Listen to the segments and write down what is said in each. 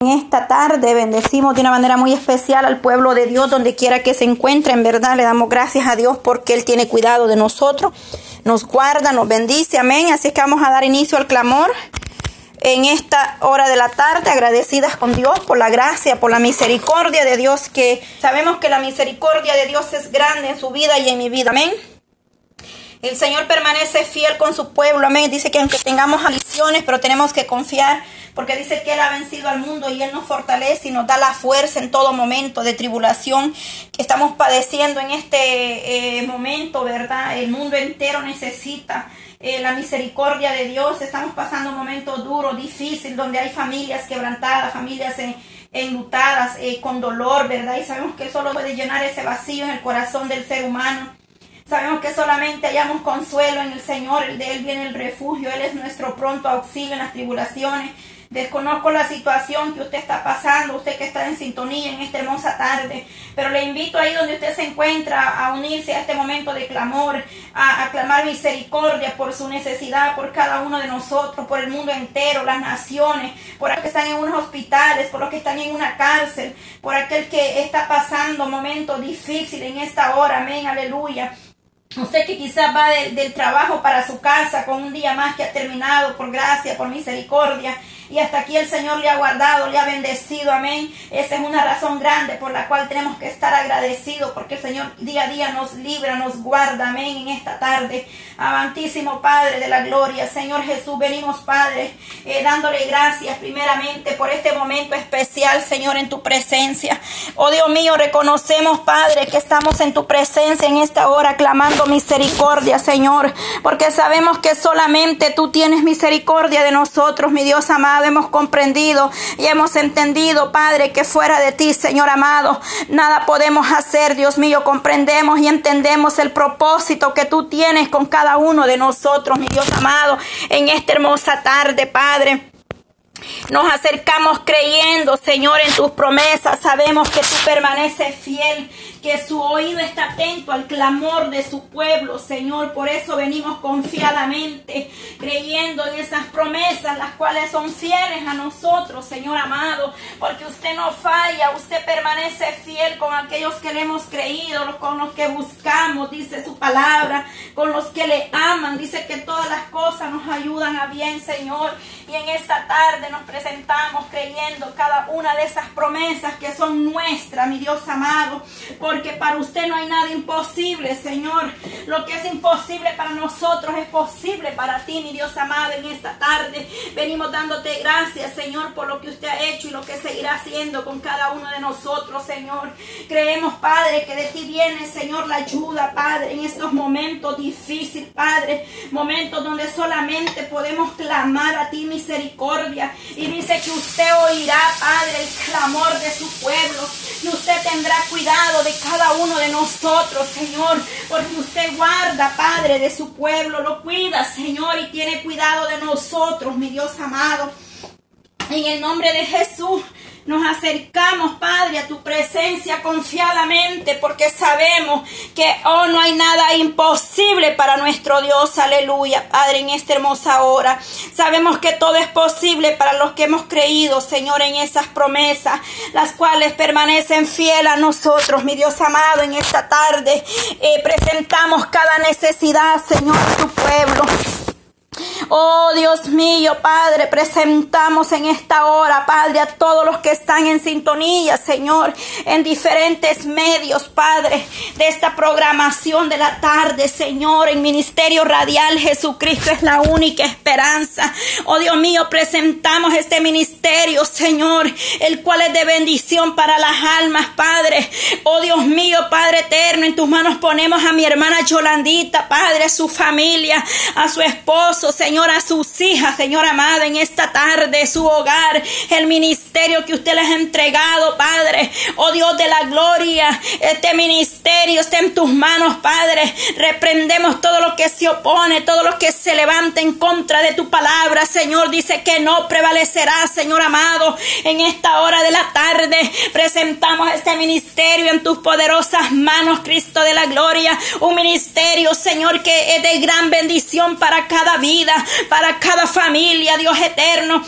En esta tarde bendecimos de una manera muy especial al pueblo de Dios donde quiera que se encuentre. En verdad le damos gracias a Dios porque Él tiene cuidado de nosotros, nos guarda, nos bendice. Amén. Así que vamos a dar inicio al clamor en esta hora de la tarde, agradecidas con Dios por la gracia, por la misericordia de Dios, que sabemos que la misericordia de Dios es grande en su vida y en mi vida. Amén. El Señor permanece fiel con su pueblo. Amén. Dice que aunque tengamos aflicciones, pero tenemos que confiar porque dice que Él ha vencido al mundo y Él nos fortalece y nos da la fuerza en todo momento de tribulación que estamos padeciendo en este eh, momento, ¿verdad? El mundo entero necesita eh, la misericordia de Dios. Estamos pasando un momento duro, difícil, donde hay familias quebrantadas, familias enlutadas, eh, con dolor, ¿verdad? Y sabemos que solo puede llenar ese vacío en el corazón del ser humano. Sabemos que solamente hallamos consuelo en el Señor, el de Él viene el refugio, Él es nuestro pronto auxilio en las tribulaciones. Desconozco la situación que usted está pasando, usted que está en sintonía en esta hermosa tarde, pero le invito ahí donde usted se encuentra a unirse a este momento de clamor, a, a clamar misericordia por su necesidad, por cada uno de nosotros, por el mundo entero, las naciones, por aquellos que están en unos hospitales, por los que están en una cárcel, por aquel que está pasando momentos difíciles en esta hora, amén, aleluya. Usted que quizás va del trabajo para su casa con un día más que ha terminado por gracia, por misericordia, y hasta aquí el Señor le ha guardado, le ha bendecido, amén. Esa es una razón grande por la cual tenemos que estar agradecidos porque el Señor día a día nos libra, nos guarda, amén, en esta tarde. Amantísimo Padre de la gloria, Señor Jesús, venimos Padre, eh, dándole gracias primeramente por este momento especial, Señor, en tu presencia. Oh Dios mío, reconocemos, Padre, que estamos en tu presencia en esta hora clamando misericordia, Señor, porque sabemos que solamente tú tienes misericordia de nosotros, mi Dios amado hemos comprendido y hemos entendido, Padre, que fuera de ti, Señor amado, nada podemos hacer, Dios mío. Comprendemos y entendemos el propósito que tú tienes con cada uno de nosotros, mi Dios amado, en esta hermosa tarde, Padre. Nos acercamos creyendo, Señor, en tus promesas. Sabemos que tú permaneces fiel que su oído está atento al clamor de su pueblo, Señor. Por eso venimos confiadamente, creyendo en esas promesas, las cuales son fieles a nosotros, Señor amado, porque usted no falla, usted permanece fiel con aquellos que le hemos creído, con los que buscamos, dice su palabra, con los que le aman, dice que todas las cosas nos ayudan a bien, Señor. Y en esta tarde nos presentamos creyendo cada una de esas promesas que son nuestras, mi Dios amado, porque para usted no hay nada imposible, Señor. Lo que es imposible para nosotros es posible para ti, mi Dios amado, en esta tarde. Venimos dándote gracias, Señor, por lo que usted ha hecho y lo que seguirá haciendo con cada uno de nosotros, Señor. Creemos, Padre, que de ti viene, Señor, la ayuda, Padre, en estos momentos difíciles, Padre. Momentos donde solamente podemos clamar a ti, misericordia. Y dice que usted oirá, Padre, el clamor de su pueblo. Tendrá cuidado de cada uno de nosotros, Señor. Porque usted guarda, Padre, de su pueblo. Lo cuida, Señor. Y tiene cuidado de nosotros, mi Dios amado. En el nombre de Jesús. Nos acercamos, Padre, a tu presencia confiadamente porque sabemos que, oh, no hay nada imposible para nuestro Dios. Aleluya, Padre, en esta hermosa hora. Sabemos que todo es posible para los que hemos creído, Señor, en esas promesas, las cuales permanecen fiel a nosotros, mi Dios amado, en esta tarde. Eh, presentamos cada necesidad, Señor, de tu pueblo. Oh Dios mío, Padre, presentamos en esta hora, Padre, a todos los que están en sintonía, Señor, en diferentes medios, Padre, de esta programación de la tarde, Señor, en Ministerio Radial Jesucristo es la única esperanza. Oh Dios mío, presentamos este ministerio, Señor, el cual es de bendición para las almas, Padre. Oh Dios mío, Padre eterno, en tus manos ponemos a mi hermana Yolandita, Padre, a su familia, a su esposo, Señor, a sus hijas, Señor amado, en esta tarde, su hogar, el ministerio que usted les ha entregado, Padre. Oh Dios de la gloria, este ministerio está en tus manos, Padre. Reprendemos todo lo que se opone, todo lo que se levanta en contra de tu palabra, Señor. Dice que no prevalecerá, Señor amado. En esta hora de la tarde presentamos este ministerio en tus poderosas manos, Cristo de la gloria. Un ministerio, Señor, que es de gran bendición para cada vida para cada familia, Dios eterno.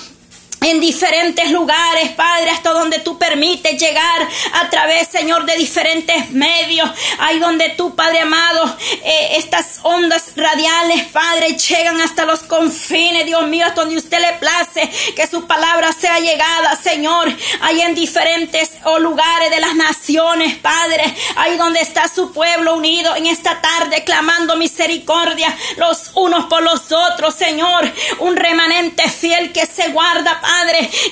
En diferentes lugares, Padre, hasta donde tú permites llegar a través, Señor, de diferentes medios. Ahí donde tú, Padre amado, eh, estas ondas radiales, Padre, llegan hasta los confines, Dios mío, hasta donde usted le place que su palabra sea llegada, Señor. Ahí en diferentes oh, lugares de las naciones, Padre. Ahí donde está su pueblo unido en esta tarde, clamando misericordia los unos por los otros, Señor. Un remanente fiel que se guarda, Padre,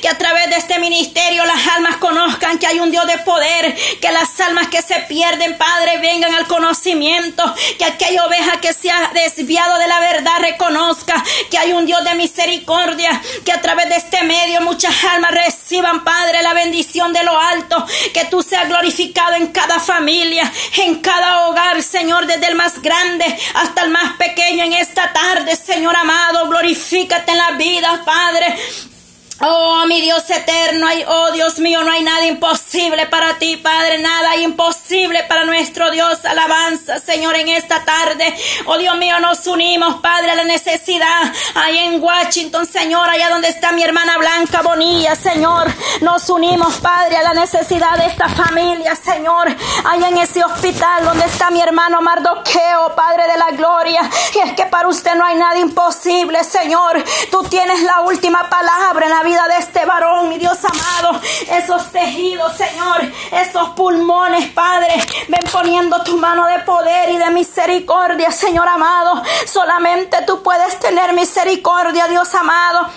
que a través de este ministerio las almas conozcan que hay un Dios de poder, que las almas que se pierden, Padre, vengan al conocimiento, que aquella oveja que se ha desviado de la verdad reconozca que hay un Dios de misericordia, que a través de este medio muchas almas reciban, Padre, la bendición de lo alto, que tú seas glorificado en cada familia, en cada hogar, Señor, desde el más grande hasta el más pequeño en esta tarde, Señor amado, glorifícate en la vida, Padre. Oh, mi Dios eterno, oh Dios mío, no hay nada imposible para ti, Padre, nada imposible para nuestro Dios. Alabanza, Señor, en esta tarde. Oh Dios mío, nos unimos, Padre, a la necesidad. Ahí en Washington, Señor, allá donde está mi hermana Blanca Bonilla, Señor. Nos unimos, Padre, a la necesidad de esta familia, Señor. Allá en ese hospital donde está mi hermano Mardoqueo, Padre de la gloria. Y es que para usted no hay nada imposible, Señor. Tú tienes la última palabra en la vida de este varón, mi Dios amado. Esos tejidos, Señor, esos pulmones, Padre. Ven poniendo tu mano de poder y de misericordia, Señor amado. Solamente tú puedes tener misericordia, Dios amado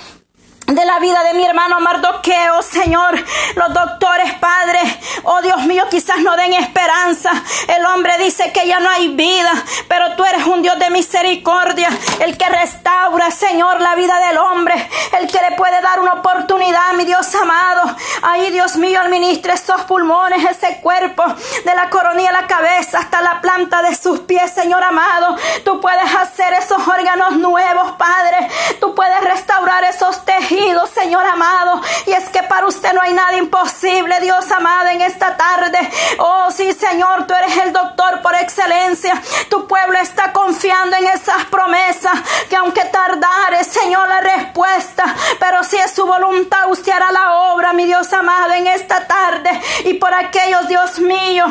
de la vida de mi hermano Mardoqueo, Señor. Los doctores, Padre, oh Dios mío, quizás no den esperanza. El hombre dice que ya no hay vida, pero tú eres un Dios de misericordia, el que restaura, Señor, la vida del hombre, el que le puede dar una oportunidad, mi Dios amado. Ahí, Dios mío, administre esos pulmones, ese cuerpo, de la coronilla a la cabeza hasta la planta de sus pies, Señor amado. Tú puedes hacer esos órganos nuevos, Padre. Tú puedes restaurar esos tejidos Señor amado. Y es que para usted no hay nada imposible, Dios amado, en esta tarde. Oh, sí, Señor, tú eres el doctor por excelencia. Tu pueblo está confiando en esas promesas, que aunque tardare, Señor, la respuesta, pero si es su voluntad, usted hará la obra, mi Dios amado, en esta tarde. Y por aquellos, Dios mío,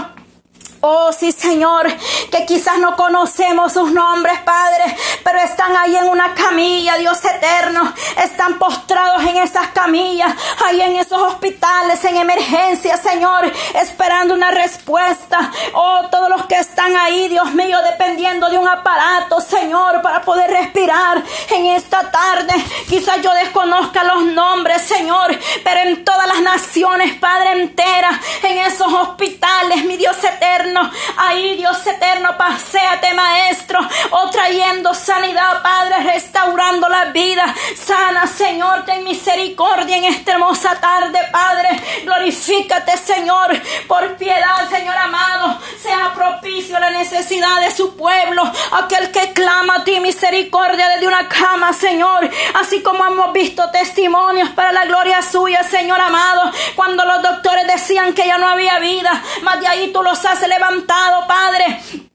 Oh, sí, Señor, que quizás no conocemos sus nombres, Padre, pero están ahí en una camilla, Dios eterno. Están postrados en esas camillas, ahí en esos hospitales, en emergencia, Señor, esperando una respuesta. Oh, todos los que están ahí, Dios mío, dependiendo de un aparato, Señor, para poder respirar en esta tarde. Quizás yo desconozca los nombres, Señor, pero en todas las naciones, Padre entera, en esos hospitales, mi Dios eterno Ahí, Dios eterno, paséate, Maestro. O trayendo sanidad, Padre, restaurando vida. Sana, Señor, ten misericordia en esta hermosa tarde, Padre. Glorifícate, Señor, por piedad, Señor amado. Sea propicio la necesidad de su pueblo. Aquel que clama a ti misericordia desde una cama, Señor. Así como hemos visto testimonios para la gloria suya, Señor amado. Cuando los doctores decían que ya no había vida, más de ahí tú los haces levantado, Padre.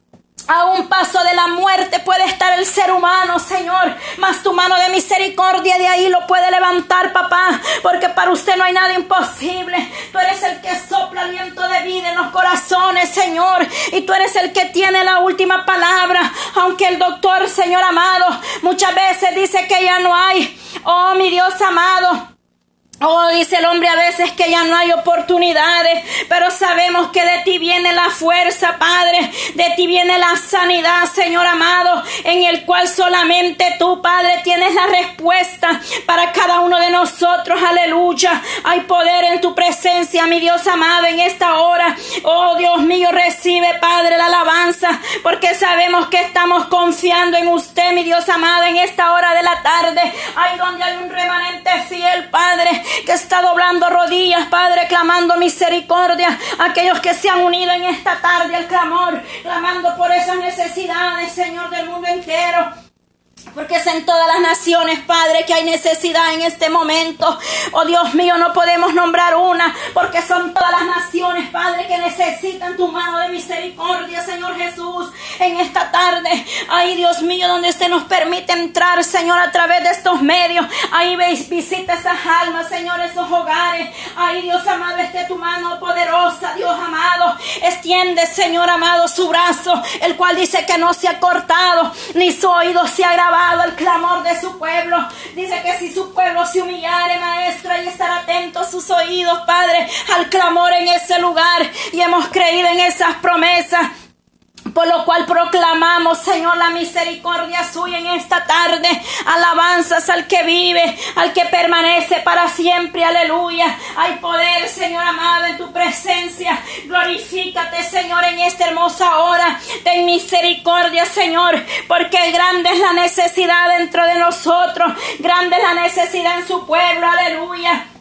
A un paso de la muerte puede estar el ser humano, Señor. Mas tu mano de misericordia de ahí lo puede levantar, papá. Porque para usted no hay nada imposible. Tú eres el que sopla aliento de vida en los corazones, Señor. Y tú eres el que tiene la última palabra. Aunque el doctor, Señor amado, muchas veces dice que ya no hay. Oh, mi Dios amado. Oh, dice el hombre a veces que ya no hay oportunidades, pero sabemos que de ti viene la fuerza, Padre, de ti viene la sanidad, Señor amado, en el cual solamente tú, Padre, tienes la respuesta para cada uno de nosotros, aleluya. Hay poder en tu presencia, mi Dios amado, en esta hora. Oh, Dios mío, recibe, Padre, la alabanza, porque sabemos que estamos confiando en usted, mi Dios amado, en esta hora de la tarde, ahí donde hay un remanente fiel, Padre que está doblando rodillas, Padre, clamando misericordia. Aquellos que se han unido en esta tarde al clamor, clamando por esas necesidades, Señor, del mundo entero. Porque es en todas las naciones, Padre, que hay necesidad en este momento. Oh Dios mío, no podemos nombrar una, porque son todas las naciones, Padre, que necesitan tu mano de misericordia, Señor Jesús. en esta tarde. Ay, Dios mío, donde usted nos permite entrar, Señor, a través de estos medios. Ahí veis, visita esas almas, Señor, esos hogares. Ay, Dios amado, esté tu mano poderosa, Dios amado. Extiende, Señor amado, su brazo, el cual dice que no se ha cortado, ni su oído se ha grabado el clamor de su pueblo. Dice que si su pueblo se humillare, maestro, y estar atento a sus oídos, Padre, al clamor en ese lugar. Y hemos creído en esas promesas. Por lo cual proclamamos, Señor, la misericordia suya en esta tarde. Alabanzas al que vive, al que permanece para siempre. Aleluya. Hay poder, Señor amado, en tu presencia. Glorifícate, Señor, en esta hermosa hora. Ten misericordia, Señor, porque grande es la necesidad dentro de nosotros. Grande es la necesidad en su pueblo. Aleluya.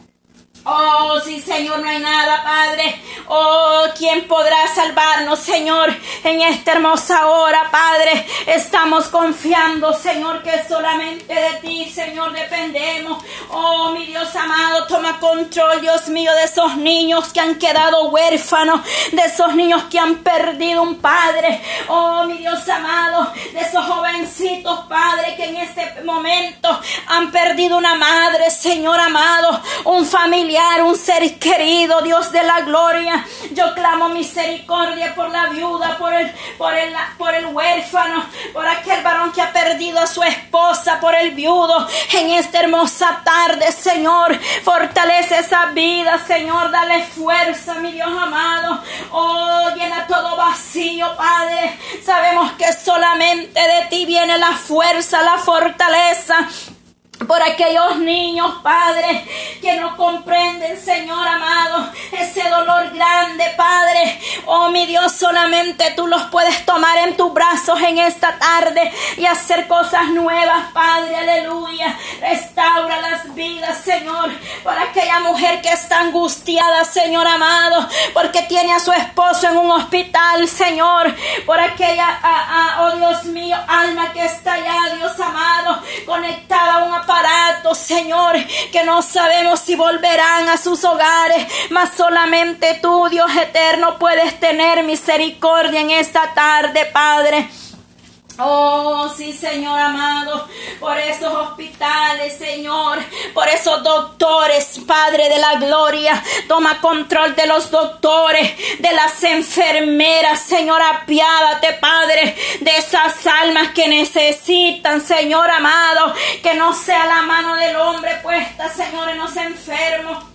Oh, sí, Señor, no hay nada, Padre. Oh, ¿quién podrá salvarnos, Señor, en esta hermosa hora, Padre? Estamos confiando, Señor, que solamente de ti, Señor, dependemos. Oh, mi Dios amado, toma control, Dios mío, de esos niños que han quedado huérfanos, de esos niños que han perdido un Padre. Oh, mi Dios amado, de esos jovencitos, Padre, que en este momento han perdido una madre, Señor amado, un familiar un ser querido, Dios de la gloria. Yo clamo misericordia por la viuda, por el, por el, por el huérfano, por aquel varón que ha perdido a su esposa, por el viudo. En esta hermosa tarde, Señor, fortalece esa vida, Señor, dale fuerza, mi Dios amado. Oh, llena todo vacío, Padre. Sabemos que solamente de ti viene la fuerza, la fortaleza por aquellos niños, Padre, que no comprenden, Señor amado, ese dolor grande, Padre. Oh, mi Dios, solamente tú los puedes tomar en tus brazos en esta tarde y hacer cosas nuevas, Padre, aleluya. Restaura las vidas, Señor, por aquella mujer que está angustiada, Señor amado, porque tiene a su esposo en un hospital, Señor, por aquella, ah, ah, oh Dios mío, alma que está allá, Dios amado, conectada a un aparato Señor, que no sabemos si volverán a sus hogares, mas solamente tú, Dios eterno, puedes tener misericordia en esta tarde, Padre. Oh, sí, Señor amado, por esos hospitales, Señor, por esos doctores, Padre de la Gloria, toma control de los doctores, de las enfermeras, Señor, apiádate, Padre, de esas almas que necesitan, Señor amado, que no sea la mano del hombre puesta, Señor, en los enfermos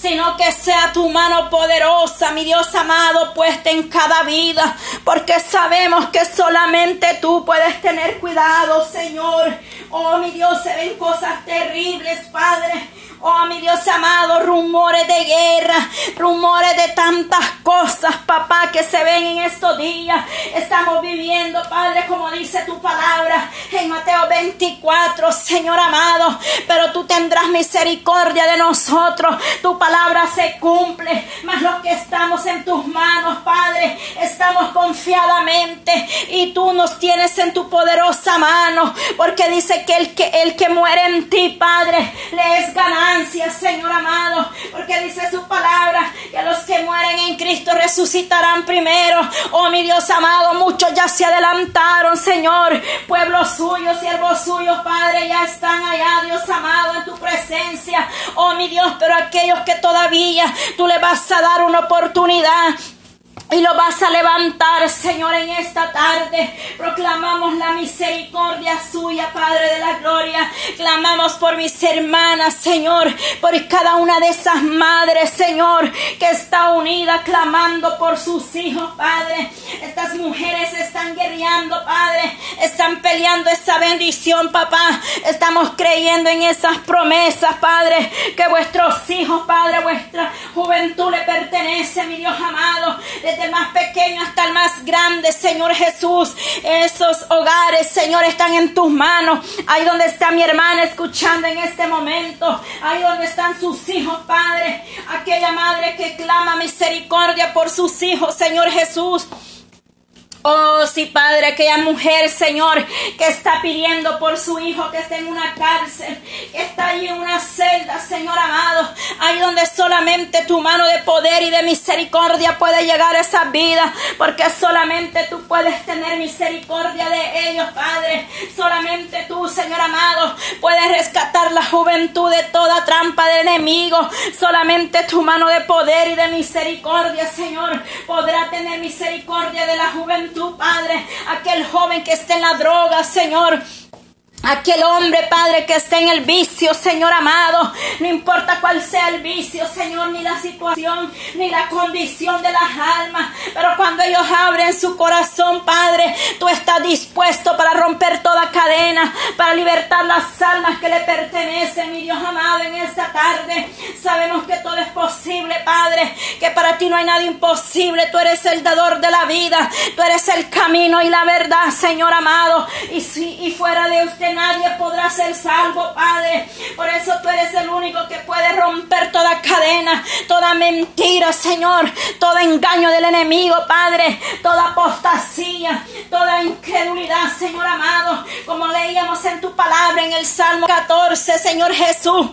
sino que sea tu mano poderosa, mi Dios amado, puesta en cada vida, porque sabemos que solamente tú puedes tener cuidado, Señor. Oh, mi Dios, se ven cosas terribles, Padre. Oh, mi Dios amado, rumores de guerra, rumores de tantas cosas, papá, que se ven en estos días. Estamos viviendo, Padre, como dice tu palabra en Mateo 24, Señor amado. Pero tú tendrás misericordia de nosotros. Tu palabra se cumple. Mas los que estamos en tus manos, Padre, estamos confiadamente y tú nos tienes en tu poderosa mano. Porque dice que el que, el que muere en ti, Padre, le es ganar Señor amado, porque dice su palabra que los que mueren en Cristo resucitarán primero. Oh, mi Dios amado, muchos ya se adelantaron, Señor. Pueblos suyos, siervos suyos, Padre, ya están allá, Dios amado, en tu presencia. Oh, mi Dios, pero aquellos que todavía tú le vas a dar una oportunidad y lo vas a levantar, Señor, en esta tarde. Proclamamos la misericordia suya, Padre de la Gloria. Clamamos por mis hermanas, Señor, por cada una de esas madres, Señor, que está unida clamando por sus hijos, Padre. Estas mujeres están guerreando, Padre. Están peleando esa bendición, papá. Estamos creyendo en esas promesas, Padre, que vuestros hijos, Padre, vuestra juventud le pertenece, mi Dios amado el más pequeño hasta el más grande, Señor Jesús. Esos hogares, Señor, están en tus manos. Ahí donde está mi hermana escuchando en este momento. Ahí donde están sus hijos, Padre. Aquella madre que clama misericordia por sus hijos, Señor Jesús. Oh, sí, Padre, aquella mujer, Señor, que está pidiendo por su hijo que esté en una cárcel, que está ahí en una celda, Señor amado, donde solamente tu mano de poder y de misericordia puede llegar a esa vida, porque solamente tú puedes tener misericordia de ellos, Padre. Solamente tú, Señor amado, puedes rescatar la juventud de toda trampa del enemigo. Solamente tu mano de poder y de misericordia, Señor, podrá tener misericordia de la juventud tu Padre, aquel joven que esté en la droga, Señor. Aquel hombre, Padre, que esté en el vicio, Señor amado, no importa cuál sea el vicio, Señor, ni la situación, ni la condición de las almas, pero cuando ellos abren su corazón, Padre, tú estás dispuesto para romper toda cadena, para libertar las almas que le pertenecen, mi Dios amado, en esta tarde. Sabemos que todo es posible, Padre, que para ti no hay nada imposible, tú eres el dador de la vida, tú eres el camino y la verdad, Señor amado, y si y fuera de usted nadie podrá ser salvo, Padre. Por eso tú eres el único que puede romper toda cadena, toda mentira, Señor, todo engaño del enemigo, Padre, toda apostasía, toda incredulidad, Señor amado, como leíamos en tu palabra en el Salmo 14, Señor Jesús.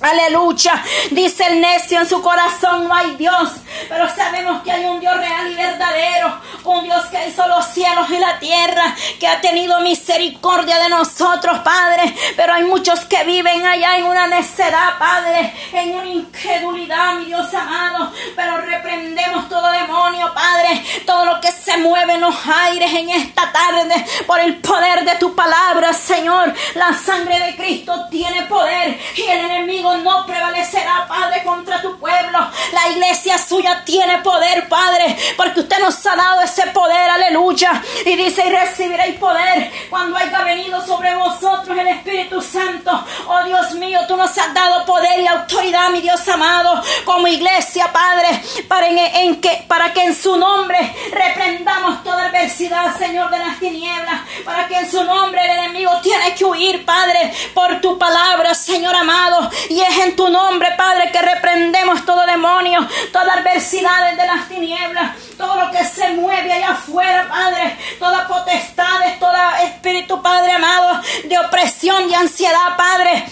Aleluya. Dice el necio en su corazón no hay Dios. Pero sabemos que hay un Dios real y verdadero. Un Dios que hizo los cielos y la tierra. Que ha tenido misericordia de nosotros, Padre. Pero hay muchos que viven allá en una necedad, Padre. En una incredulidad, mi Dios amado. Pero reprendemos todo demonio, Padre. Todo lo que se mueve en los aires en esta tarde. Por el poder de tu palabra, Señor. La sangre de Cristo tiene poder. Y el enemigo no prevalecerá, Padre, contra tu pueblo. La iglesia suya tiene poder, Padre, porque usted nos ha dado ese poder, aleluya. Y dice, y recibiréis poder cuando haya venido sobre vosotros el Espíritu Santo. Oh Dios mío, tú nos has dado poder y autoridad, mi Dios amado, como iglesia, Padre, para, en, que, para que en su nombre reprendamos toda adversidad, Señor de las tinieblas, para que en su nombre el enemigo tiene que huir, Padre, por tu palabra, Señor amado. Y es en tu nombre, Padre, que reprendemos todo demonio, toda adversidad de las tinieblas, todo lo que se mueve allá afuera, Padre, toda potestad, todo espíritu, Padre amado, de opresión, de ansiedad, Padre.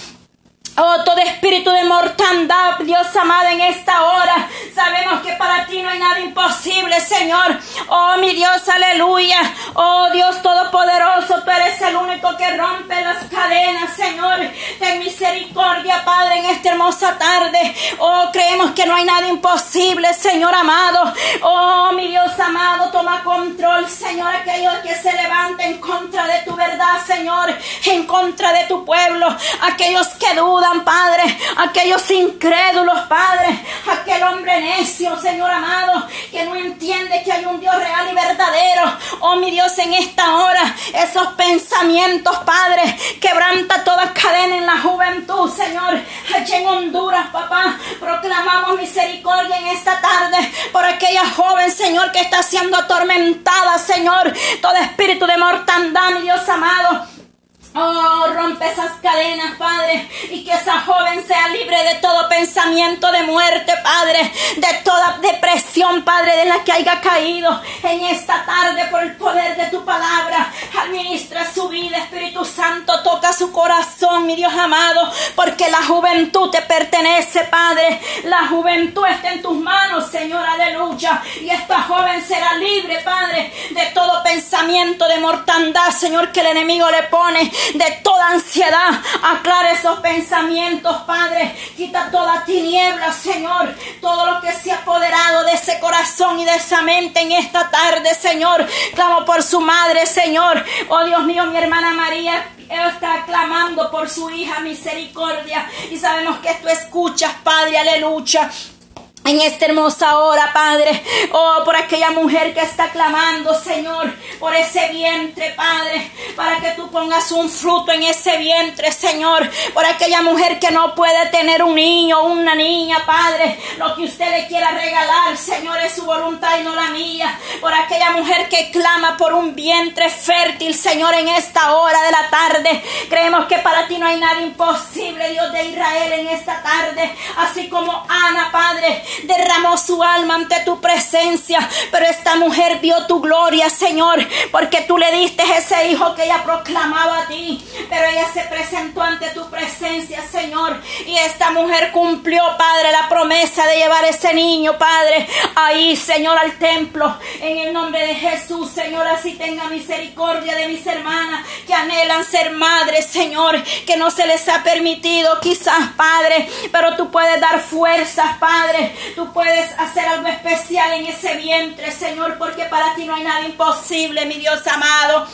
Oh, todo espíritu de mortandad, Dios amado, en esta hora. Sabemos que para ti no hay nada imposible, Señor. Oh, mi Dios, aleluya. Oh, Dios Todopoderoso, tú eres el único que rompe las cadenas, Señor. Ten misericordia, Padre, en esta hermosa tarde. Oh, creemos que no hay nada imposible, Señor amado. Oh, mi Dios amado, toma control, Señor, aquellos que se levanten en contra de tu verdad, Señor, en contra de tu pueblo, aquellos que dudan Padre, aquellos incrédulos, Padre, aquel hombre necio, Señor amado, que no entiende que hay un Dios real y verdadero. Oh, mi Dios, en esta hora, esos pensamientos, Padre, quebranta toda cadena en la juventud, Señor. Allí en Honduras, papá, proclamamos misericordia en esta tarde por aquella joven, Señor, que está siendo atormentada, Señor. Todo espíritu de mortandad, mi Dios amado Oh, rompe esas cadenas, Padre, y que esa joven sea libre de todo pensamiento de muerte, Padre, de toda depresión, Padre, de la que haya caído en esta tarde por el poder de tu palabra. Administra su vida, Espíritu Santo, toca su corazón, mi Dios amado, porque la juventud te pertenece, Padre. La juventud está en tus manos, Señor, aleluya. Y esta joven será libre, Padre, de todo pensamiento de mortandad, Señor, que el enemigo le pone de toda ansiedad. Aclara esos pensamientos, Padre. Quita toda tiniebla, Señor. Todo lo que se ha apoderado de ese corazón y de esa mente en esta tarde, Señor. Clamo por su madre, Señor. Oh Dios mío, mi hermana María está clamando por su hija misericordia. Y sabemos que tú escuchas, Padre, aleluya en esta hermosa hora, Padre. Oh, por aquella mujer que está clamando, Señor, por ese vientre, Padre, para que tú pongas un fruto en ese vientre, Señor. Por aquella mujer que no puede tener un niño o una niña, Padre. Lo que usted le quiera regalar, Señor, es su voluntad y no la mía. Por aquella mujer que clama por un vientre fértil, Señor, en esta hora de la tarde. Creemos que para ti no hay nada imposible, Dios de Israel, en esta tarde. Así como Ana, Padre, derramó su alma ante tu presencia, pero esta mujer vio tu gloria, Señor, porque tú le diste ese hijo que ella proclamaba a ti, pero ella se presentó ante tu presencia, Señor, y esta mujer cumplió, Padre, la promesa de llevar ese niño, Padre, ahí, Señor, al templo, en el nombre de Jesús, Señor, así tenga misericordia de mis hermanas que anhelan ser madres, Señor, que no se les ha permitido, quizás, Padre, pero tú puedes dar fuerzas, Padre, tú puedes hacer algo especial en ese vientre, Señor, porque para ti no hay nada imposible, mi Dios amado.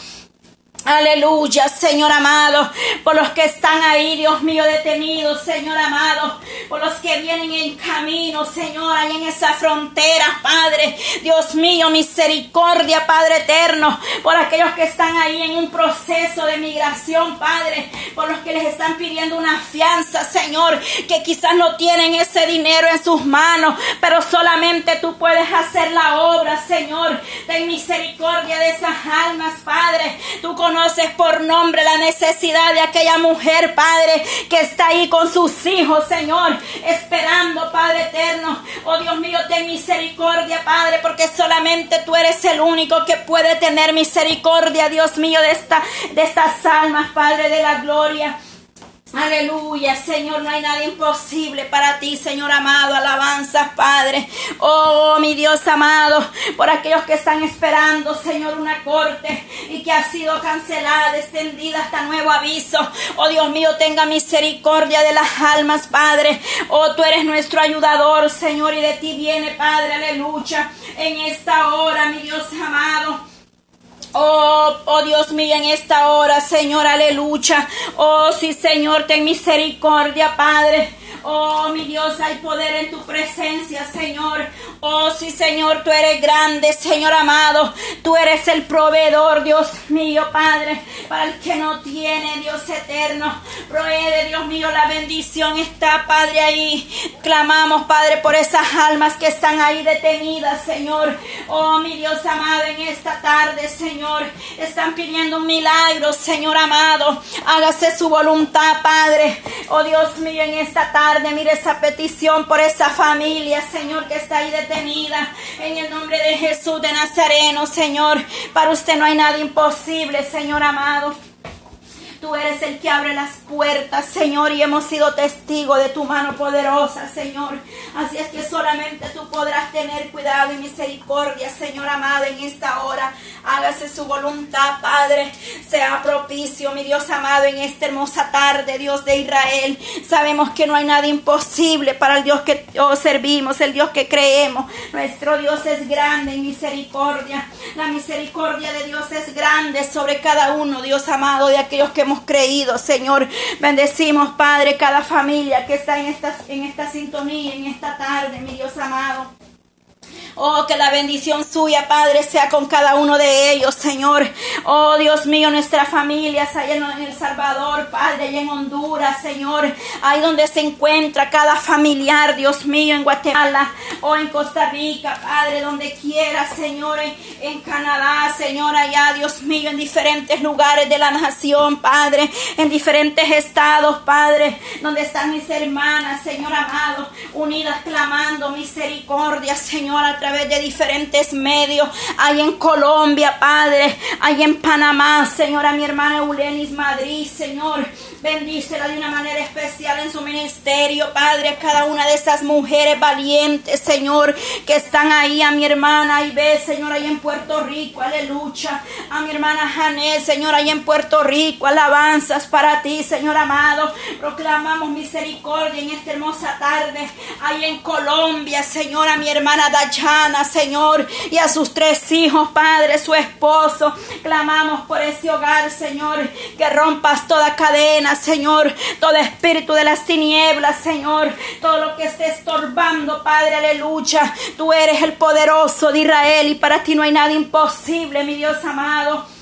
Aleluya, Señor amado, por los que están ahí, Dios mío, detenidos, Señor amado, por los que vienen en camino, Señor, ahí en esa frontera, Padre, Dios mío, misericordia, Padre eterno, por aquellos que están ahí en un proceso de migración, Padre, por los que les están pidiendo una fianza, Señor, que quizás no tienen ese dinero en sus manos, pero solamente tú puedes hacer la obra, Señor, ten misericordia de esas almas, Padre, tú con conoces por nombre la necesidad de aquella mujer, Padre, que está ahí con sus hijos, Señor, esperando, Padre eterno. Oh Dios mío, ten misericordia, Padre, porque solamente tú eres el único que puede tener misericordia, Dios mío, de, esta, de estas almas, Padre de la gloria. Aleluya, Señor, no hay nada imposible para ti, Señor amado. Alabanzas, Padre. Oh, mi Dios amado, por aquellos que están esperando, Señor, una corte y que ha sido cancelada, extendida hasta nuevo aviso. Oh, Dios mío, tenga misericordia de las almas, Padre. Oh, tú eres nuestro ayudador, Señor, y de ti viene, Padre, aleluya. En esta hora, mi Dios amado. Oh, oh Dios mío, en esta hora, Señor, aleluya. Oh, sí, Señor, ten misericordia, Padre. Oh, mi Dios, hay poder en tu presencia, Señor. Oh, sí, Señor, tú eres grande, Señor amado. Tú eres el proveedor, Dios mío, Padre, para el que no tiene, Dios eterno. Provee, Dios mío, la bendición está, Padre, ahí. Clamamos, Padre, por esas almas que están ahí detenidas, Señor. Oh, mi Dios amado, en esta tarde, Señor, están pidiendo un milagro, Señor amado. Hágase su voluntad, Padre. Oh, Dios mío, en esta tarde mire esa petición por esa familia, Señor, que está ahí detenida. En el nombre de Jesús de Nazareno, Señor. Para usted no hay nada imposible, Señor amado. Tú eres el que abre las puertas, Señor, y hemos sido testigos de tu mano poderosa, Señor. Así es que solamente tú podrás tener cuidado y misericordia, Señor amado, en esta hora. Hágase su voluntad, Padre. Sea propicio, mi Dios amado, en esta hermosa tarde, Dios de Israel. Sabemos que no hay nada imposible para el Dios que oh, servimos, el Dios que creemos. Nuestro Dios es grande en misericordia. La misericordia de Dios es grande sobre cada uno, Dios amado, de aquellos que hemos creído, Señor. Bendecimos, Padre, cada familia que está en esta, en esta sintonía, en esta tarde, mi Dios amado. Oh, que la bendición suya, Padre, sea con cada uno de ellos, Señor. Oh, Dios mío, nuestras familias allá en El Salvador, Padre, allá en Honduras, Señor. Ahí donde se encuentra cada familiar, Dios mío, en Guatemala o oh, en Costa Rica, Padre, donde quiera, Señor, en, en Canadá, Señor, allá, Dios mío, en diferentes lugares de la nación, Padre, en diferentes estados, Padre, donde están mis hermanas, Señor amado, unidas clamando misericordia, Señor, a través de diferentes medios, hay en Colombia, Padre, hay en Panamá, Señor, a mi hermana Eulenis Madrid, Señor, bendícela de una manera especial en su ministerio, Padre, a cada una de esas mujeres valientes, Señor, que están ahí, a mi hermana ve, Señor, ahí en Puerto Rico, aleluya, a mi hermana Janet, Señor, ahí en Puerto Rico, alabanzas para ti, Señor amado, proclamamos misericordia en esta hermosa tarde, ahí en Colombia, Señor, a mi hermana Dayana, Señor, y a sus tres hijos, Padre, su esposo. Clamamos por ese hogar, Señor, que rompas toda cadena, Señor, todo espíritu de las tinieblas, Señor, todo lo que esté estorbando, Padre, aleluya. Tú eres el poderoso de Israel y para ti no hay nada imposible, mi Dios amado.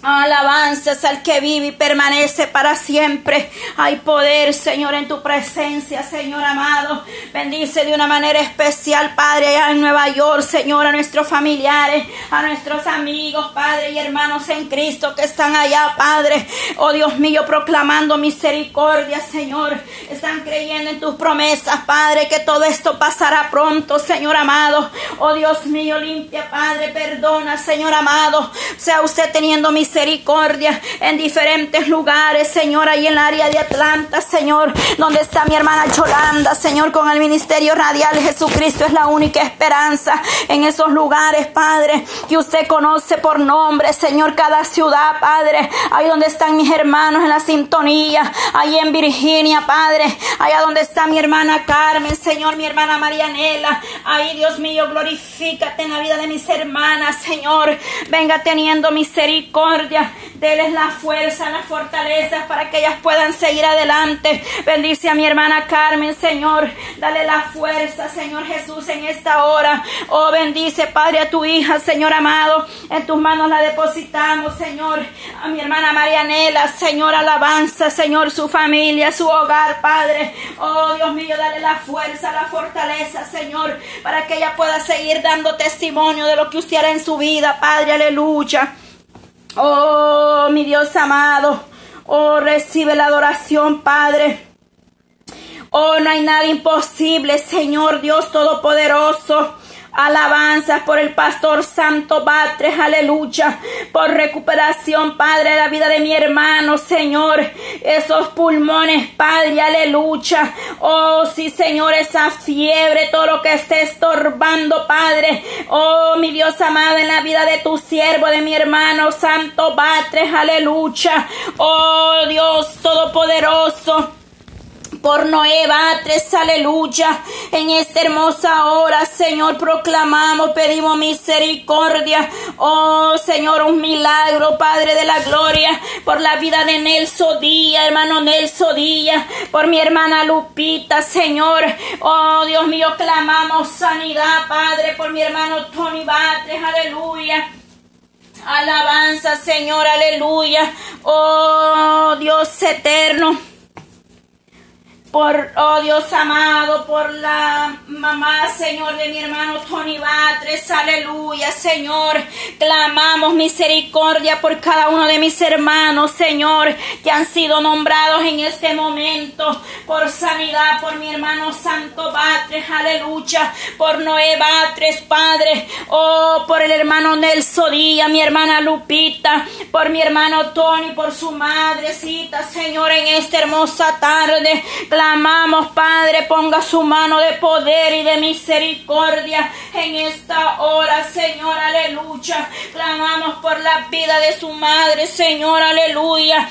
Alabanzas al que vive y permanece para siempre. Hay poder, Señor, en tu presencia, Señor amado. Bendice de una manera especial, Padre, allá en Nueva York, Señor, a nuestros familiares, a nuestros amigos, Padre y hermanos en Cristo que están allá, Padre. Oh Dios mío, proclamando misericordia, Señor. Están creyendo en tus promesas, Padre, que todo esto pasará pronto, Señor amado. Oh Dios mío, limpia, Padre, perdona, Señor amado. Sea usted teniendo misericordia misericordia en diferentes lugares, Señor, ahí en el área de Atlanta, Señor, donde está mi hermana Cholanda, Señor, con el ministerio radial. Jesucristo es la única esperanza en esos lugares, Padre, que usted conoce por nombre, Señor, cada ciudad, Padre, ahí donde están mis hermanos en la sintonía, ahí en Virginia, Padre, allá donde está mi hermana Carmen, Señor, mi hermana Marianela, ahí, Dios mío, glorifícate en la vida de mis hermanas, Señor, venga teniendo misericordia Deles la fuerza, la fortaleza para que ellas puedan seguir adelante. Bendice a mi hermana Carmen, Señor. Dale la fuerza, Señor Jesús, en esta hora. Oh, bendice, Padre, a tu hija, Señor amado. En tus manos la depositamos, Señor. A mi hermana Marianela, Señor, alabanza, Señor, su familia, su hogar, Padre. Oh, Dios mío, dale la fuerza, la fortaleza, Señor, para que ella pueda seguir dando testimonio de lo que usted hará en su vida, Padre. Aleluya. Oh, mi Dios amado. Oh, recibe la adoración, Padre. Oh, no hay nada imposible, Señor Dios Todopoderoso. Alabanzas por el pastor Santo Batres, aleluya. Por recuperación, Padre, de la vida de mi hermano, Señor. Esos pulmones, Padre, aleluya. Oh, sí, Señor, esa fiebre, todo lo que esté estorbando, Padre. Oh, mi Dios amado, en la vida de tu siervo, de mi hermano Santo Batres, aleluya. Oh, Dios Todopoderoso por Noé Batres, aleluya. En esta hermosa hora, Señor, proclamamos, pedimos misericordia. Oh, Señor, un milagro, Padre de la gloria, por la vida de Nelson Díaz, hermano Nelson Díaz, por mi hermana Lupita, Señor. Oh, Dios mío, clamamos sanidad, Padre, por mi hermano Tony Batres, aleluya. Alabanza, Señor, aleluya. Oh, Dios eterno por, oh Dios amado, por la mamá, Señor, de mi hermano Tony Batres, aleluya, Señor, clamamos misericordia por cada uno de mis hermanos, Señor, que han sido nombrados en este momento, por sanidad, por mi hermano Santo Batres, aleluya, por Noé Batres, Padre, oh, por el hermano Nelson Díaz, mi hermana Lupita, por mi hermano Tony, por su madrecita, Señor, en esta hermosa tarde, Clamamos, Padre, ponga su mano de poder y de misericordia en esta hora, Señor, aleluya. Clamamos por la vida de su madre, Señor, aleluya.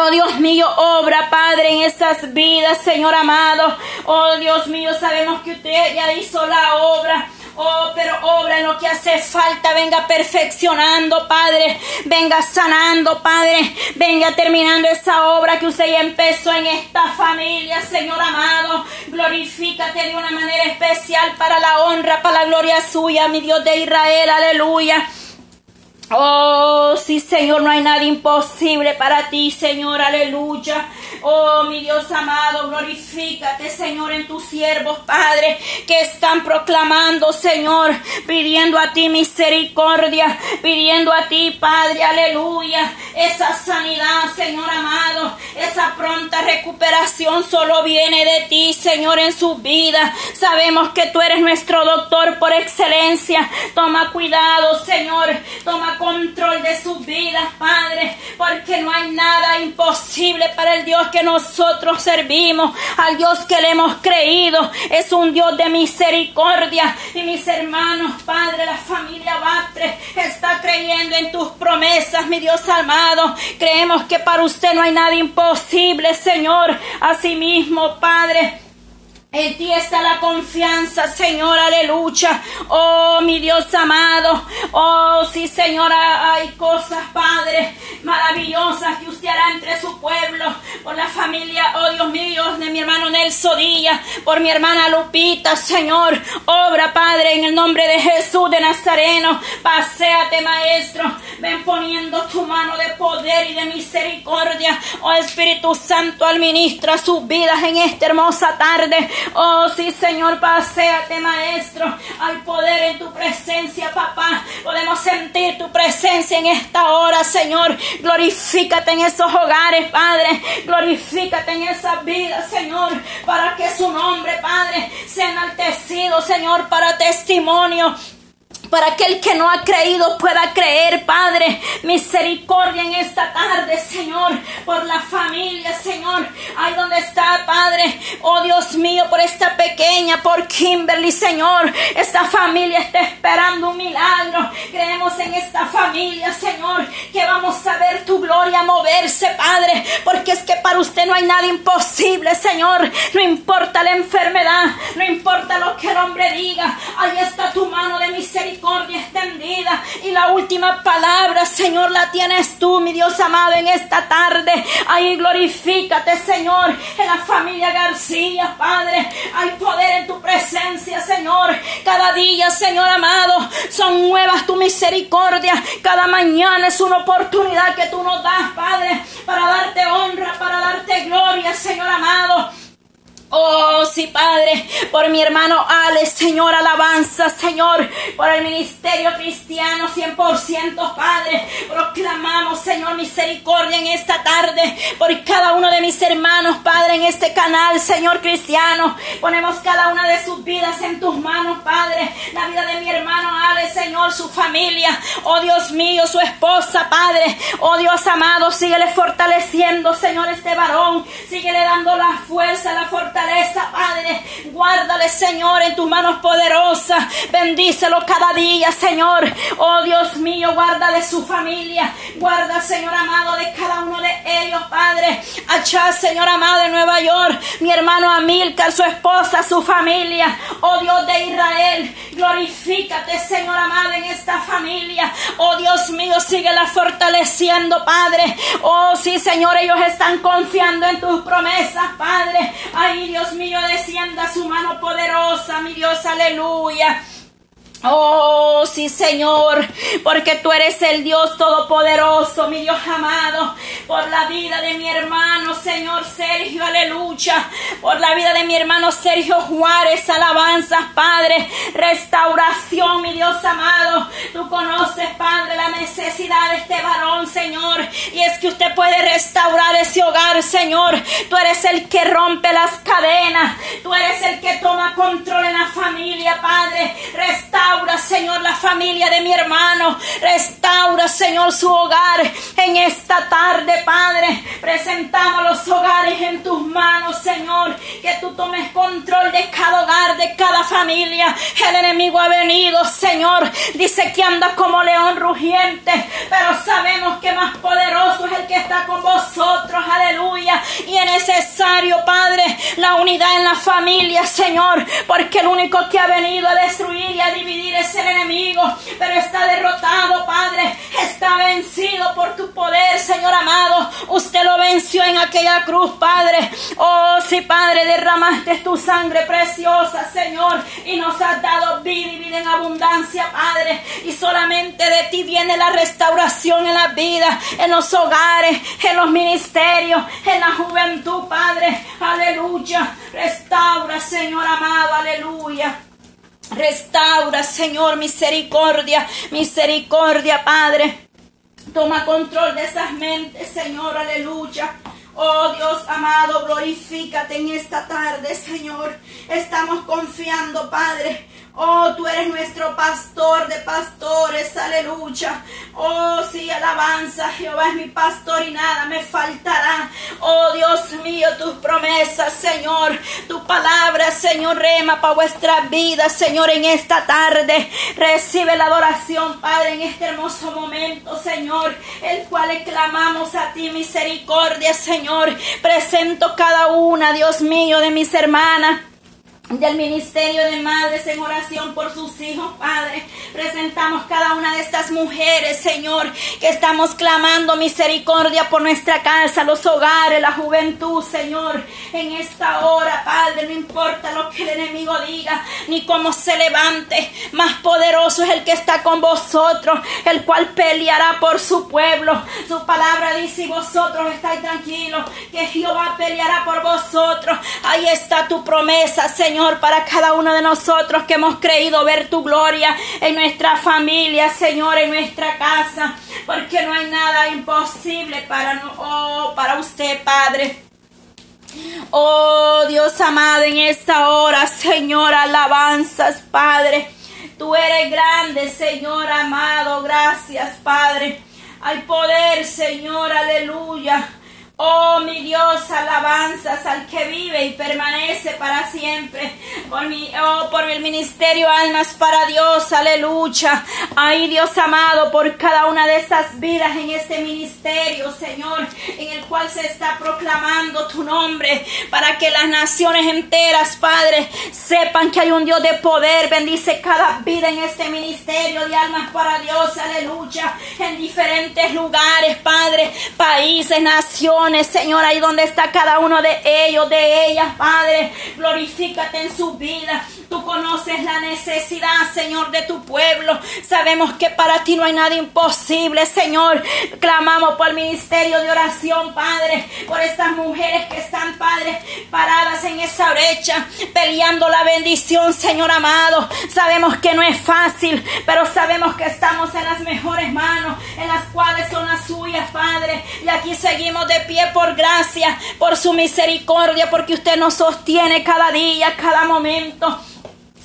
Oh Dios mío, obra, Padre, en esas vidas, Señor amado. Oh Dios mío, sabemos que usted ya hizo la obra. Oh, pero obra en lo que hace falta. Venga perfeccionando, Padre. Venga sanando, Padre. Venga terminando esa obra que usted ya empezó en esta familia, Señor amado. Glorifícate de una manera especial para la honra, para la gloria suya, mi Dios de Israel. Aleluya. Oh, sí, Señor, no hay nada imposible para ti, Señor, aleluya. Oh, mi Dios amado, glorifícate, Señor, en tus siervos, Padre, que están proclamando, Señor, pidiendo a ti misericordia, pidiendo a ti, Padre, aleluya, esa sanidad, Señor amado, esa pronta recuperación solo viene de ti, Señor, en su vida. Sabemos que tú eres nuestro doctor por excelencia. Toma cuidado, Señor, toma control de sus vidas, Padre, porque no hay nada imposible para el Dios que nosotros servimos, al Dios que le hemos creído. Es un Dios de misericordia. Y mis hermanos, Padre, la familia Batre está creyendo en tus promesas, mi Dios amado. Creemos que para usted no hay nada imposible, Señor. Asimismo, Padre. En ti está la confianza, Señor, aleluya. Oh, mi Dios amado. Oh, sí, Señor, hay cosas, Padre, maravillosas que usted hará entre su pueblo, por la familia, oh Dios mío, de mi hermano Nelson Díaz, por mi hermana Lupita, Señor, obra Padre en el nombre de Jesús de Nazareno, paséate Maestro, ven poniendo tu mano de poder y de misericordia, oh Espíritu Santo, al ministro a sus vidas en esta hermosa tarde, oh sí Señor, paséate Maestro, hay poder en tu presencia, papá, podemos sentir tu presencia en esta hora, Señor, glorifícate en esos hogares, Padre, glorifícate en esas vidas, Señor, para que su nombre, Padre, sea enaltecido, Señor, para testimonio para que el que no ha creído pueda creer, Padre. Misericordia en esta tarde, Señor, por la familia, Señor. Ahí donde está, Padre. Oh Dios mío, por esta pequeña, por Kimberly, Señor. Esta familia está esperando un milagro. Creemos en esta familia, Señor, que vamos a ver tu gloria moverse, Padre. Porque es que para usted no hay nada imposible, Señor. No importa la enfermedad, no importa lo que el hombre diga. Ahí está tu mano de misericordia misericordia extendida. Y la última palabra, Señor, la tienes tú, mi Dios amado, en esta tarde. Ahí glorifícate, Señor, en la familia García, Padre. Hay poder en tu presencia, Señor. Cada día, Señor amado, son nuevas tu misericordia. Cada mañana es una oportunidad que tú nos das, Padre, para darte honra, para darte gloria, Señor amado. Oh, sí, Padre, por mi hermano Alex, Señor, alabanza, Señor, por el ministerio cristiano 100%, Padre. Proclamamos, Señor, misericordia en esta tarde por cada uno de mis hermanos, Padre, en este canal, Señor cristiano. Ponemos cada una de sus vidas en tus manos, Padre. La vida de mi hermano Alex, Señor, su familia. Oh, Dios mío, su esposa, Padre. Oh, Dios amado, síguele fortaleciendo, Señor, este varón. Síguele dando la fuerza, la fortaleza Padre. Guárdale, Señor, en tus manos poderosas. Bendícelo cada día, Señor. Oh Dios mío, guarda de su familia. Guarda, Señor amado, de cada uno de ellos, Padre. Allá, Señor amado, de Nueva York. Mi hermano Amilcar, su esposa, su familia. Oh Dios de Israel, glorifícate, Señor amado, en esta familia. Oh Dios mío, síguela fortaleciendo, Padre. Oh sí, Señor, ellos están confiando en tus promesas, Padre. Ay, Dios mío, descienda su mano poderosa, mi Dios, aleluya. Oh, sí, Señor, porque tú eres el Dios todopoderoso, mi Dios amado, por la vida de mi hermano, Señor Sergio, aleluya, por la vida de mi hermano Sergio Juárez, alabanzas, Padre, restauración, mi Dios amado, tú conoces, Padre, la necesidad de este varón, Señor, y es que usted puede restaurar ese hogar, Señor, tú eres el que rompe las cadenas, tú eres el que toma control en la familia, Padre, restaura Restaura, Señor, la familia de mi hermano. Restaura, Señor, su hogar en esta tarde, Padre. Presentamos los hogares en tus manos, Señor. Que tú tomes control de cada hogar, de cada familia. El enemigo ha venido, Señor. Dice que anda como león rugiente. Pero sabemos que más poderoso es el que está con vosotros. Aleluya. Y es necesario, Padre, la unidad en la familia, Señor. Porque el único que ha venido a destruir y a dividir es el enemigo, pero está derrotado, Padre. Está vencido por tu poder, Señor amado. Usted lo venció en aquella cruz, Padre. Oh, sí, Padre, derramaste tu sangre preciosa, Señor, y nos has dado vida y vida en abundancia, Padre. Y solamente de ti viene la restauración en la vida, en los hogares, en los ministerios, en la juventud, Padre. Aleluya. Restaura, Señor amado. Aleluya. Restaura, Señor, misericordia, misericordia, Padre. Toma control de esas mentes, Señor, aleluya. Oh Dios amado, glorifícate en esta tarde, Señor. Estamos confiando, Padre, Oh, tú eres nuestro pastor de pastores, aleluya. Oh, sí, alabanza, Jehová es mi pastor y nada me faltará. Oh, Dios mío, tus promesas, Señor, tu palabra, Señor, rema para vuestra vida, Señor, en esta tarde. Recibe la adoración, Padre, en este hermoso momento, Señor, el cual clamamos a ti misericordia, Señor. Presento cada una, Dios mío, de mis hermanas del Ministerio de Madres en oración por sus hijos, Padre. Presentamos cada una de estas mujeres, Señor, que estamos clamando misericordia por nuestra casa, los hogares, la juventud, Señor. En esta hora, Padre, no importa lo que el enemigo diga, ni cómo se levante, más poderoso es el que está con vosotros, el cual peleará por su pueblo. Su palabra dice, y vosotros estáis tranquilos, que Jehová peleará por vosotros. Ahí está tu promesa, Señor para cada uno de nosotros que hemos creído ver tu gloria en nuestra familia, Señor, en nuestra casa, porque no hay nada imposible para, oh, para usted, Padre. Oh Dios amado, en esta hora, Señor, alabanzas, Padre. Tú eres grande, Señor amado. Gracias, Padre. Hay poder, Señor, aleluya. Oh mi Dios, alabanzas al que vive y permanece para siempre. Por mi, oh, por el ministerio Almas para Dios, aleluya. Ay Dios amado, por cada una de estas vidas en este ministerio, Señor, en el cual se está proclamando tu nombre, para que las naciones enteras, Padre, sepan que hay un Dios de poder. Bendice cada vida en este ministerio de Almas para Dios, aleluya. En diferentes lugares, Padre, países, naciones Señor, ahí donde está cada uno de ellos, de ellas, Padre. Glorifícate en su vida. Tú conoces la necesidad, Señor, de tu pueblo. Sabemos que para ti no hay nada imposible, Señor. Clamamos por el ministerio de oración, Padre, por estas mujeres que están, Padre, paradas en esa brecha, peleando la bendición, Señor amado. Sabemos que no es fácil, pero sabemos que estamos en las mejores manos, en las cuales son las suyas, Padre. Y aquí seguimos de pie por gracia, por su misericordia, porque usted nos sostiene cada día, cada momento.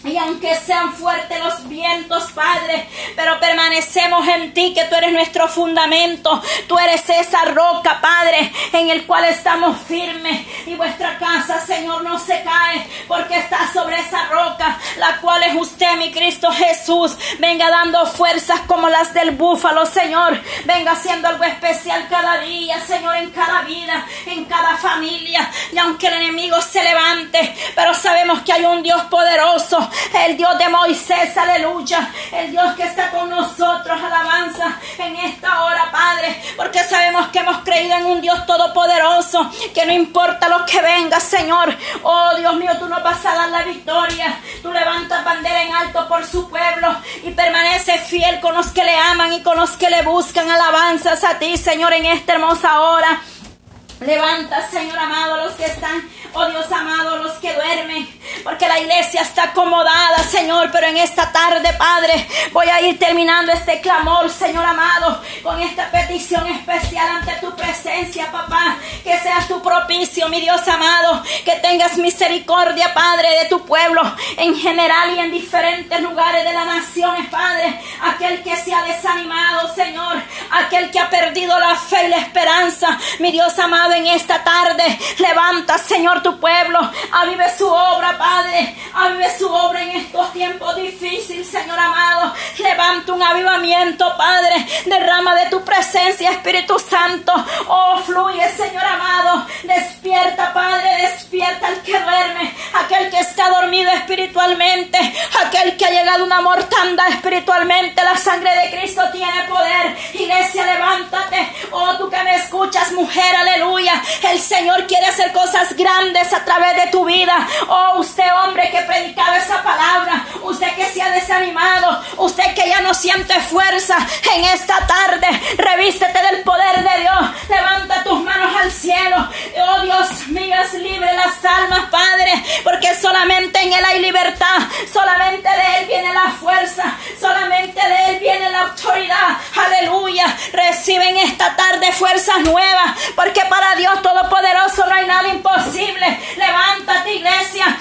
Y aunque sean fuertes los vientos, Padre, pero permanecemos en ti, que tú eres nuestro fundamento. Tú eres esa roca, Padre, en el cual estamos firmes. Y vuestra casa, Señor, no se cae, porque está sobre esa roca, la cual es usted, mi Cristo Jesús. Venga dando fuerzas como las del búfalo, Señor. Venga haciendo algo especial cada día, Señor, en cada vida, en cada familia. Y aunque el enemigo se levante, pero sabemos que hay un Dios poderoso el Dios de Moisés, aleluya, el Dios que está con nosotros, alabanza en esta hora, Padre, porque sabemos que hemos creído en un Dios todopoderoso, que no importa lo que venga, Señor, oh Dios mío, tú nos vas a dar la victoria, tú levantas bandera en alto por su pueblo y permanece fiel con los que le aman y con los que le buscan alabanzas a ti, Señor, en esta hermosa hora. Levanta, Señor amado, los que están Oh Dios amado, los que duermen, porque la iglesia está acomodada, Señor, pero en esta tarde, Padre, voy a ir terminando este clamor, Señor amado, con esta petición especial ante tu presencia, papá, que seas tu propicio, mi Dios amado, que tengas misericordia, Padre, de tu pueblo en general y en diferentes lugares de las naciones, Padre, aquel que se ha desanimado, Señor, aquel que ha perdido la fe y la esperanza, mi Dios amado, en esta tarde, levanta, Señor, tu pueblo. Avive su obra, Padre. Avive su obra en estos tiempos difíciles, Señor amado. Levanta un avivamiento, Padre. Derrama de tu presencia, Espíritu Santo. Oh, fluye, Señor amado. Despierta, Padre. Despierta al que duerme. Aquel que está dormido espiritualmente. Aquel que ha llegado una mortandad espiritualmente. La sangre de Cristo tiene poder. Iglesia, levántate. Oh, escuchas, mujer, aleluya. El Señor quiere hacer cosas grandes a través de tu vida. Oh, usted hombre que predicaba esa palabra, usted que se ha desanimado, usted que ya no siente fuerza en esta tarde, revístete del poder de Dios, levanta tus manos al cielo. Oh Dios mío, es libre las almas, Padre, porque solamente en Él hay libertad, solamente de Él viene la fuerza, solamente de Él viene la autoridad. Aleluya, reciben esta tarde fuerzas nuevas, porque para Dios Todopoderoso no hay nada imposible. Levántate, iglesia.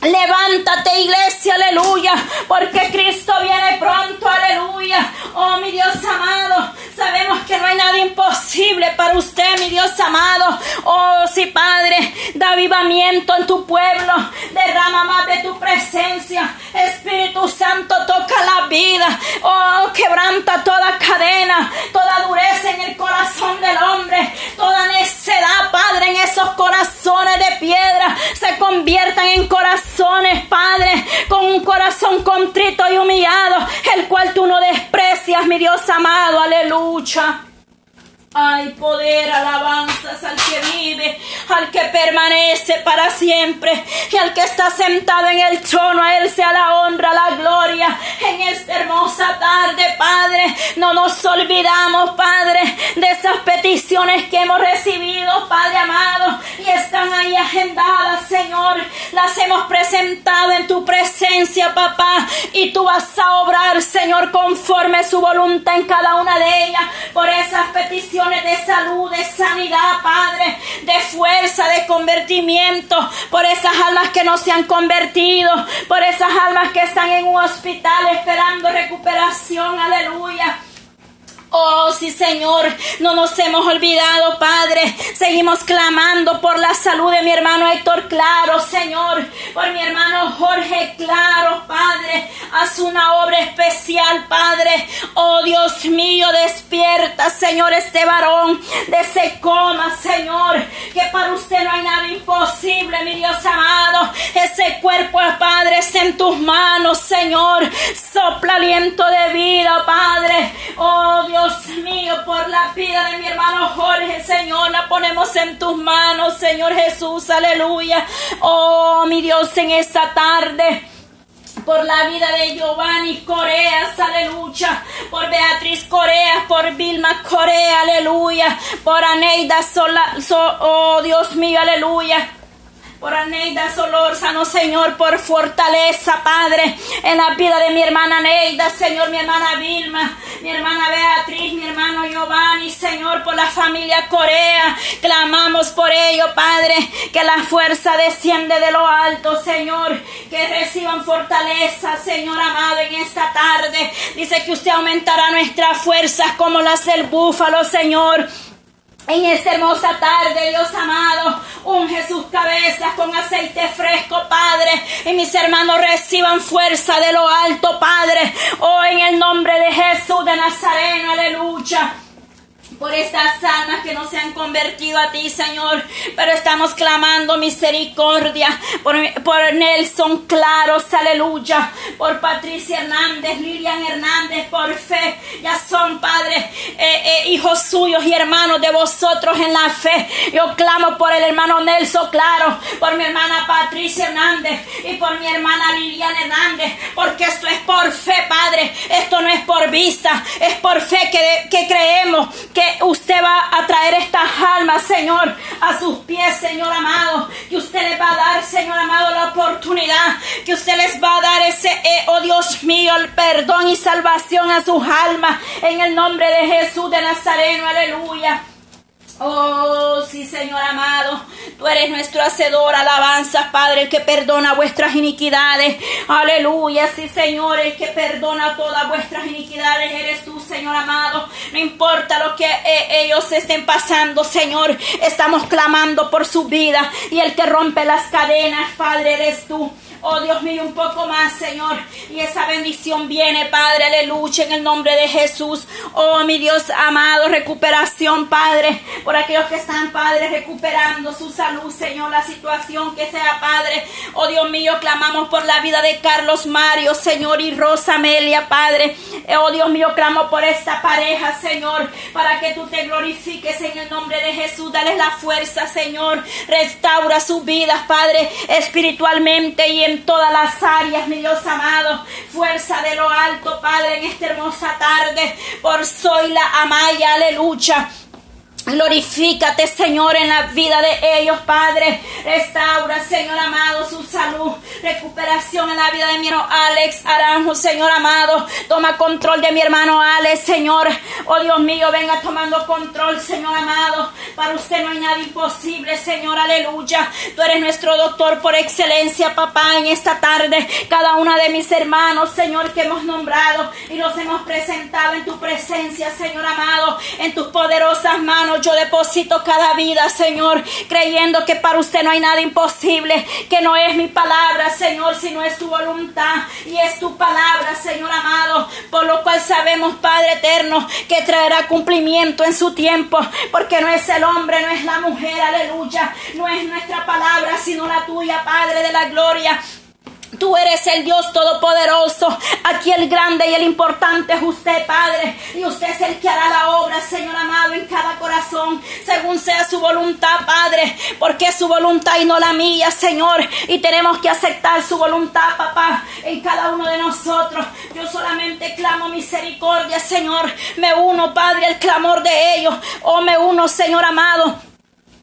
Levántate iglesia, aleluya, porque Cristo viene pronto, aleluya. Oh mi Dios amado, sabemos que no hay nada imposible para usted, mi Dios amado. Oh sí, Padre, da avivamiento en tu pueblo, derrama más de tu presencia. Espíritu Santo, toca la vida. Oh, quebranta toda cadena, toda dureza en el corazón del hombre, toda necedad, Padre, en esos corazones de piedra se conviertan en corazones corazones, Padre, con un corazón contrito y humillado, el cual tú no desprecias, mi Dios amado, aleluya. Hay poder, alabanzas al que vive, al que permanece para siempre y al que está sentado en el trono. A Él sea la honra, la gloria en esta hermosa tarde, Padre. No nos olvidamos, Padre, de esas peticiones que hemos recibido, Padre amado, y están ahí agendadas, Señor. Las hemos presentado en tu presencia, papá, y tú vas a obrar, Señor, conforme su voluntad en cada una de ellas por esas peticiones de salud, de sanidad, Padre, de fuerza, de convertimiento, por esas almas que no se han convertido, por esas almas que están en un hospital esperando recuperación, aleluya. Oh, sí, Señor, no nos hemos olvidado, Padre. Seguimos clamando por la salud de mi hermano Héctor Claro, Señor, por mi hermano Jorge Claro, Padre. Haz una obra especial, Padre. Oh, Dios mío, despierta, Señor, este varón de ese coma, Señor, que para usted no hay nada imposible, mi Dios amado. Ese cuerpo, Padre, está en tus manos, Señor. Sopla aliento de vida, Padre. Oh, Dios Dios mío, por la vida de mi hermano Jorge, Señor, la ponemos en tus manos, Señor Jesús, aleluya. Oh, mi Dios, en esta tarde por la vida de Giovanni Corea, aleluya, por Beatriz Corea, por Vilma Corea, aleluya, por Aneida Sola, oh Dios mío, aleluya por Aneida Solórzano, Señor, por fortaleza, Padre, en la vida de mi hermana Neida, Señor, mi hermana Vilma, mi hermana Beatriz, mi hermano Giovanni, Señor, por la familia Corea, clamamos por ello, Padre, que la fuerza desciende de lo alto, Señor, que reciban fortaleza, Señor amado, en esta tarde. Dice que usted aumentará nuestras fuerzas como las del búfalo, Señor. En esta hermosa tarde, Dios amado, unge sus cabezas con aceite fresco, Padre. Y mis hermanos reciban fuerza de lo alto, Padre. Oh, en el nombre de Jesús de Nazareno, aleluya por estas almas que no se han convertido a ti, Señor. Pero estamos clamando misericordia por, por Nelson Claros, aleluya. Por Patricia Hernández, Lilian Hernández, por fe. Ya son, Padre, eh, eh, hijos suyos y hermanos de vosotros en la fe. Yo clamo por el hermano Nelson Claro, por mi hermana Patricia Hernández y por mi hermana Lilian Hernández. Porque esto es por fe, Padre. Esto no es por vista, es por fe que, que creemos que usted va a traer estas almas, Señor, a sus pies, Señor amado. Que usted les va a dar, Señor amado, la oportunidad. Que usted les va a dar ese, eh, oh Dios mío, el perdón y salvación a sus almas. En el nombre de Jesús de Nazareno, aleluya. Oh, sí, Señor amado, tú eres nuestro hacedor, alabanza, Padre, el que perdona vuestras iniquidades. Aleluya, sí, Señor, el que perdona todas vuestras iniquidades, eres tú, Señor amado. No importa lo que eh, ellos estén pasando, Señor, estamos clamando por su vida y el que rompe las cadenas, Padre, eres tú. Oh Dios mío, un poco más, Señor. Y esa bendición viene, Padre, aleluya, en el nombre de Jesús. Oh mi Dios amado, recuperación, Padre, por aquellos que están, Padre, recuperando su salud, Señor, la situación que sea, Padre. Oh Dios mío, clamamos por la vida de Carlos Mario, Señor, y Rosa Amelia, Padre. Oh Dios mío, clamo por esta pareja, Señor, para que tú te glorifiques en el nombre de Jesús. Dale la fuerza, Señor. Restaura sus vidas, Padre, espiritualmente y en todas las áreas, mi Dios amado. Fuerza de lo alto, Padre, en esta hermosa tarde. Por soy la Amaya, aleluya. Glorifícate, Señor, en la vida de ellos, Padre. Restaura, Señor amado, su salud. Recuperación en la vida de mi hermano Alex Aranjo, Señor amado. Toma control de mi hermano Alex, Señor. Oh Dios mío, venga tomando control, Señor amado. Para usted no hay nada imposible, Señor, aleluya. Tú eres nuestro doctor por excelencia, papá, en esta tarde. Cada una de mis hermanos, Señor, que hemos nombrado y los hemos presentado en tu presencia, Señor amado, en tus poderosas manos yo deposito cada vida, Señor, creyendo que para usted no hay nada imposible, que no es mi palabra, Señor, sino es tu voluntad y es tu palabra, Señor amado, por lo cual sabemos, Padre eterno, que traerá cumplimiento en su tiempo, porque no es el hombre, no es la mujer, aleluya, no es nuestra palabra, sino la tuya, Padre de la gloria. Tú eres el Dios todopoderoso. Aquí el grande y el importante es usted, Padre. Y usted es el que hará la obra, Señor amado, en cada corazón, según sea su voluntad, Padre. Porque es su voluntad y no la mía, Señor. Y tenemos que aceptar su voluntad, papá, en cada uno de nosotros. Yo solamente clamo misericordia, Señor. Me uno, Padre, al clamor de ellos. Oh, me uno, Señor amado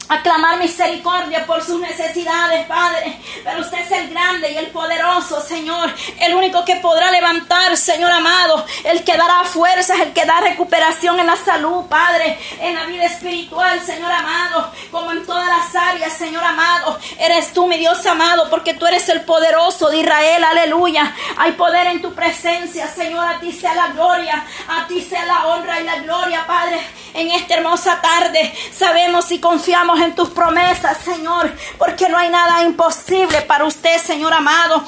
Aclamar misericordia por sus necesidades, Padre. Pero usted es el grande y el poderoso, Señor. El único que podrá levantar, Señor amado. El que dará fuerzas, el que da recuperación en la salud, Padre. En la vida espiritual, Señor amado. Como en todas las áreas, Señor amado. Eres tú, mi Dios amado, porque tú eres el poderoso de Israel. Aleluya. Hay poder en tu presencia, Señor. A ti sea la gloria. A ti sea la honra y la gloria, Padre. En esta hermosa tarde sabemos y confiamos en tus promesas, Señor, porque no hay nada imposible para usted, Señor amado.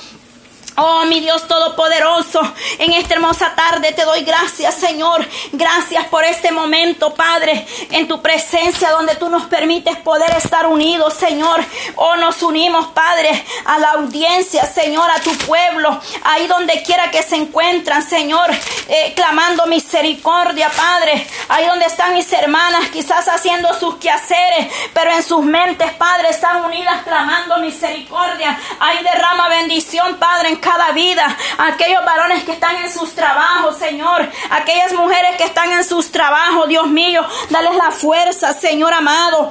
Oh, mi Dios Todopoderoso, en esta hermosa tarde te doy gracias, Señor. Gracias por este momento, Padre, en tu presencia donde tú nos permites poder estar unidos, Señor. Oh, nos unimos, Padre, a la audiencia, Señor, a tu pueblo, ahí donde quiera que se encuentran, Señor, eh, clamando misericordia, Padre. Ahí donde están mis hermanas, quizás haciendo sus quehaceres, pero en sus mentes, Padre, están unidas clamando misericordia. Ahí derrama bendición, Padre, en cada vida, aquellos varones que están en sus trabajos, Señor, aquellas mujeres que están en sus trabajos, Dios mío, dales la fuerza, Señor amado,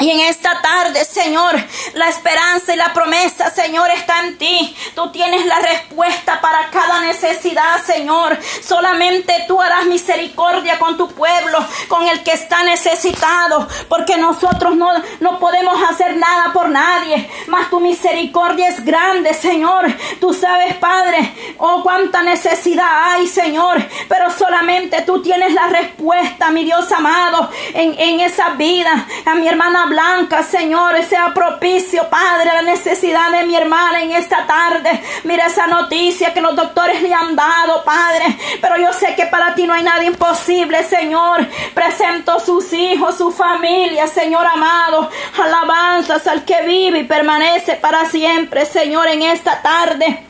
y en esta tarde, Señor, la esperanza y la promesa, Señor, está en ti. Tú tienes la respuesta para cada necesidad, Señor. Solamente tú harás misericordia con tu pueblo, con el que está necesitado, porque nosotros no, no podemos hacer nada por nadie. Mas tu misericordia es grande, Señor. Tú sabes, Padre, oh, cuánta necesidad hay, Señor. Pero solamente tú tienes la respuesta, mi Dios amado, en, en esa vida. A mi hermana blanca, Señor, sea propicio, Padre, la necesidad de mi hermana en esta tarde. Mira esa noticia que los doctores le han dado, Padre. Pero yo sé que para ti no hay nada imposible, Señor. Presento sus hijos, su familia, Señor amado. Alabanzas al que vive y permanece para siempre, Señor, en esta tarde.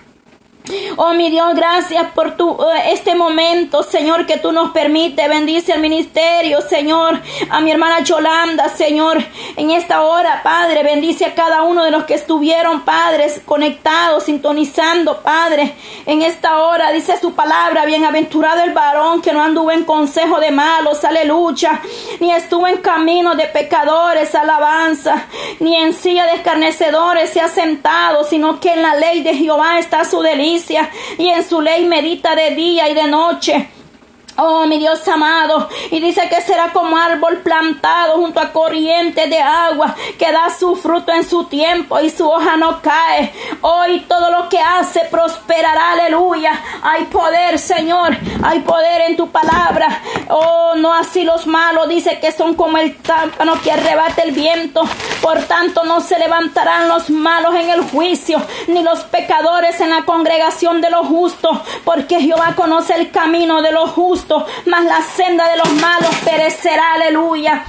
Oh mi Dios, gracias por tu, eh, este momento, Señor, que tú nos permite. Bendice al ministerio, Señor, a mi hermana Yolanda, Señor, en esta hora, Padre. Bendice a cada uno de los que estuvieron, Padres, conectados, sintonizando, Padre. En esta hora dice su palabra, bienaventurado el varón que no anduvo en consejo de malos, aleluya, ni estuvo en camino de pecadores, alabanza, ni en silla de escarnecedores se ha sentado, sino que en la ley de Jehová está su delicia y en su ley medita de día y de noche. Oh, mi Dios amado. Y dice que será como árbol plantado junto a corriente de agua, que da su fruto en su tiempo y su hoja no cae. Hoy todo lo que hace prosperará. Aleluya. Hay poder, Señor. Hay poder en tu palabra. Oh, no así los malos. Dice que son como el támpano que arrebata el viento. Por tanto, no se levantarán los malos en el juicio, ni los pecadores en la congregación de los justos, porque Jehová conoce el camino de los justos mas la senda de los malos perecerá, aleluya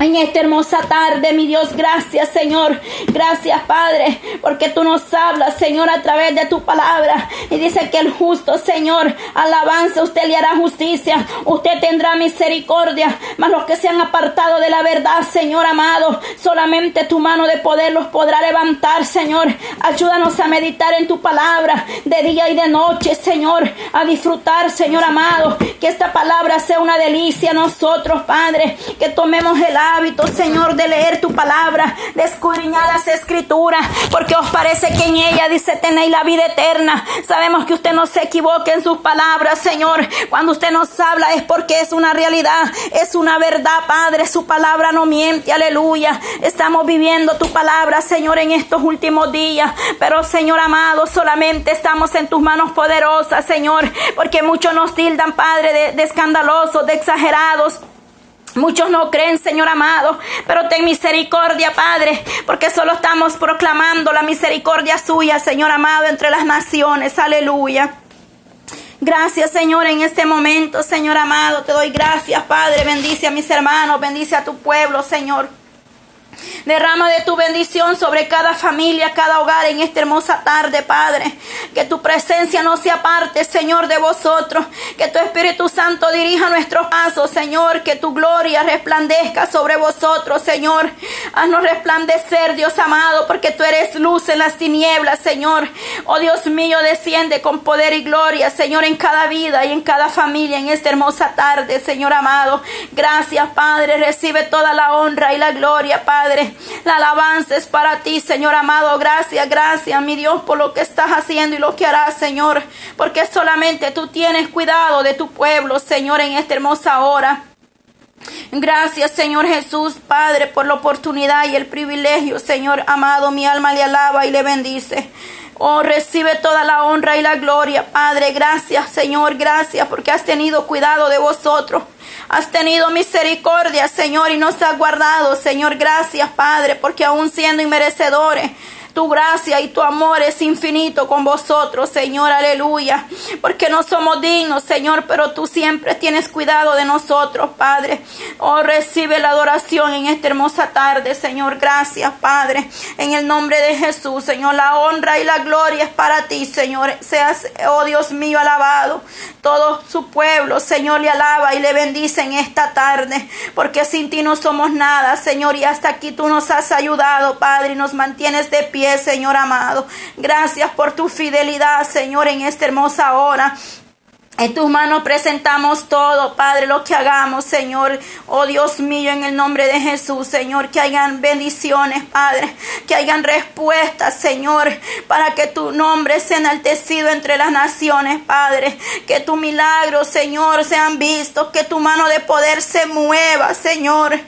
en esta hermosa tarde, mi Dios, gracias Señor, gracias Padre, porque tú nos hablas, Señor, a través de tu palabra. Y dice que el justo, Señor, alabanza, usted le hará justicia, usted tendrá misericordia, mas los que se han apartado de la verdad, Señor amado, solamente tu mano de poder los podrá levantar, Señor. Ayúdanos a meditar en tu palabra de día y de noche, Señor, a disfrutar, Señor amado, que esta palabra sea una delicia a nosotros, Padre, que tomemos el hábito, Señor, de leer tu palabra, de escudriñar las escrituras, porque os parece que en ella dice tenéis la vida eterna. Sabemos que usted no se equivoque en sus palabras, Señor. Cuando usted nos habla es porque es una realidad, es una verdad, Padre. Su palabra no miente, aleluya. Estamos viviendo tu palabra, Señor, en estos últimos días. Pero, Señor amado, solamente estamos en tus manos poderosas, Señor, porque muchos nos tildan, Padre, de, de escandalosos, de exagerados. Muchos no creen, Señor amado, pero ten misericordia, Padre, porque solo estamos proclamando la misericordia suya, Señor amado, entre las naciones. Aleluya. Gracias, Señor, en este momento, Señor amado. Te doy gracias, Padre. Bendice a mis hermanos, bendice a tu pueblo, Señor. Derrama de tu bendición sobre cada familia, cada hogar en esta hermosa tarde, Padre. Que tu presencia no se aparte, Señor, de vosotros. Que tu Espíritu Santo dirija nuestros pasos, Señor. Que tu gloria resplandezca sobre vosotros, Señor. Haznos resplandecer, Dios amado, porque tú eres luz en las tinieblas, Señor. Oh Dios mío, desciende con poder y gloria, Señor, en cada vida y en cada familia en esta hermosa tarde, Señor amado. Gracias, Padre. Recibe toda la honra y la gloria, Padre. La alabanza es para ti, Señor amado. Gracias, gracias, mi Dios, por lo que estás haciendo y lo que harás, Señor. Porque solamente tú tienes cuidado de tu pueblo, Señor, en esta hermosa hora. Gracias, Señor Jesús, Padre, por la oportunidad y el privilegio, Señor amado. Mi alma le alaba y le bendice. Oh, recibe toda la honra y la gloria, Padre. Gracias, Señor, gracias porque has tenido cuidado de vosotros. Has tenido misericordia, Señor, y nos has guardado, Señor. Gracias, Padre, porque aún siendo inmerecedores, tu gracia y tu amor es infinito con vosotros, Señor, aleluya. Porque no somos dignos, Señor, pero tú siempre tienes cuidado de nosotros, Padre. Oh, recibe la adoración en esta hermosa tarde, Señor. Gracias, Padre. En el nombre de Jesús, Señor, la honra y la gloria es para ti, Señor. Seas, oh Dios mío, alabado. Todo su pueblo, Señor, le alaba y le bendice en esta tarde. Porque sin ti no somos nada, Señor. Y hasta aquí tú nos has ayudado, Padre, y nos mantienes de pie Señor amado. Gracias por tu fidelidad, Señor, en esta hermosa hora. En tus manos presentamos todo, Padre, lo que hagamos, Señor. Oh Dios mío, en el nombre de Jesús, Señor, que hayan bendiciones, Padre, que hayan respuestas, Señor, para que tu nombre sea enaltecido entre las naciones, Padre. Que tu milagro, Señor, sean vistos, que tu mano de poder se mueva, Señor.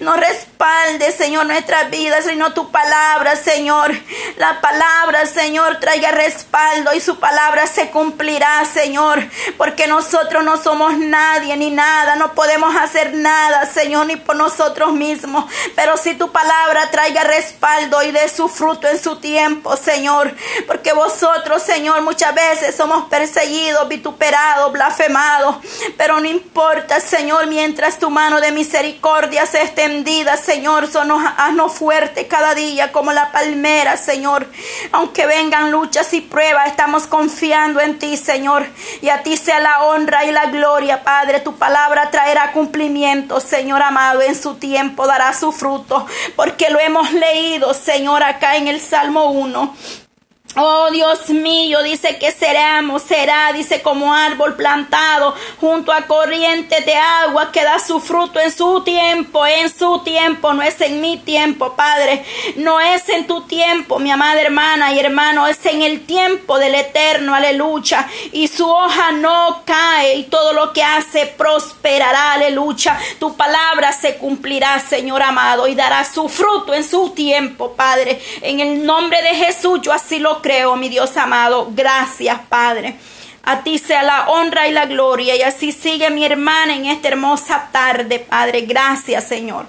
No respalde, Señor, nuestras vidas, sino tu palabra, Señor. La palabra, Señor, traiga respaldo y su palabra se cumplirá, Señor porque nosotros no somos nadie ni nada, no podemos hacer nada, Señor, ni por nosotros mismos. Pero si tu palabra traiga respaldo y dé su fruto en su tiempo, Señor, porque vosotros, Señor, muchas veces somos perseguidos, vituperados, blasfemados, pero no importa, Señor, mientras tu mano de misericordia sea extendida, Señor, sonos, haznos fuerte cada día como la palmera, Señor. Aunque vengan luchas y pruebas, estamos confiando en ti, Señor, y a ti sea la honra y la gloria, Padre. Tu palabra traerá cumplimiento, Señor amado, en su tiempo dará su fruto, porque lo hemos leído, Señor, acá en el Salmo 1. Oh Dios mío, dice que seremos, será, dice como árbol plantado junto a corrientes de agua que da su fruto en su tiempo, en su tiempo, no es en mi tiempo, Padre, no es en tu tiempo, mi amada hermana y hermano, es en el tiempo del eterno, aleluya, y su hoja no cae y todo lo que hace prosperará, aleluya, tu palabra se cumplirá, Señor amado, y dará su fruto en su tiempo, Padre, en el nombre de Jesús, yo así lo creo, mi Dios amado. Gracias, Padre. A ti sea la honra y la gloria. Y así sigue mi hermana en esta hermosa tarde, Padre. Gracias, Señor.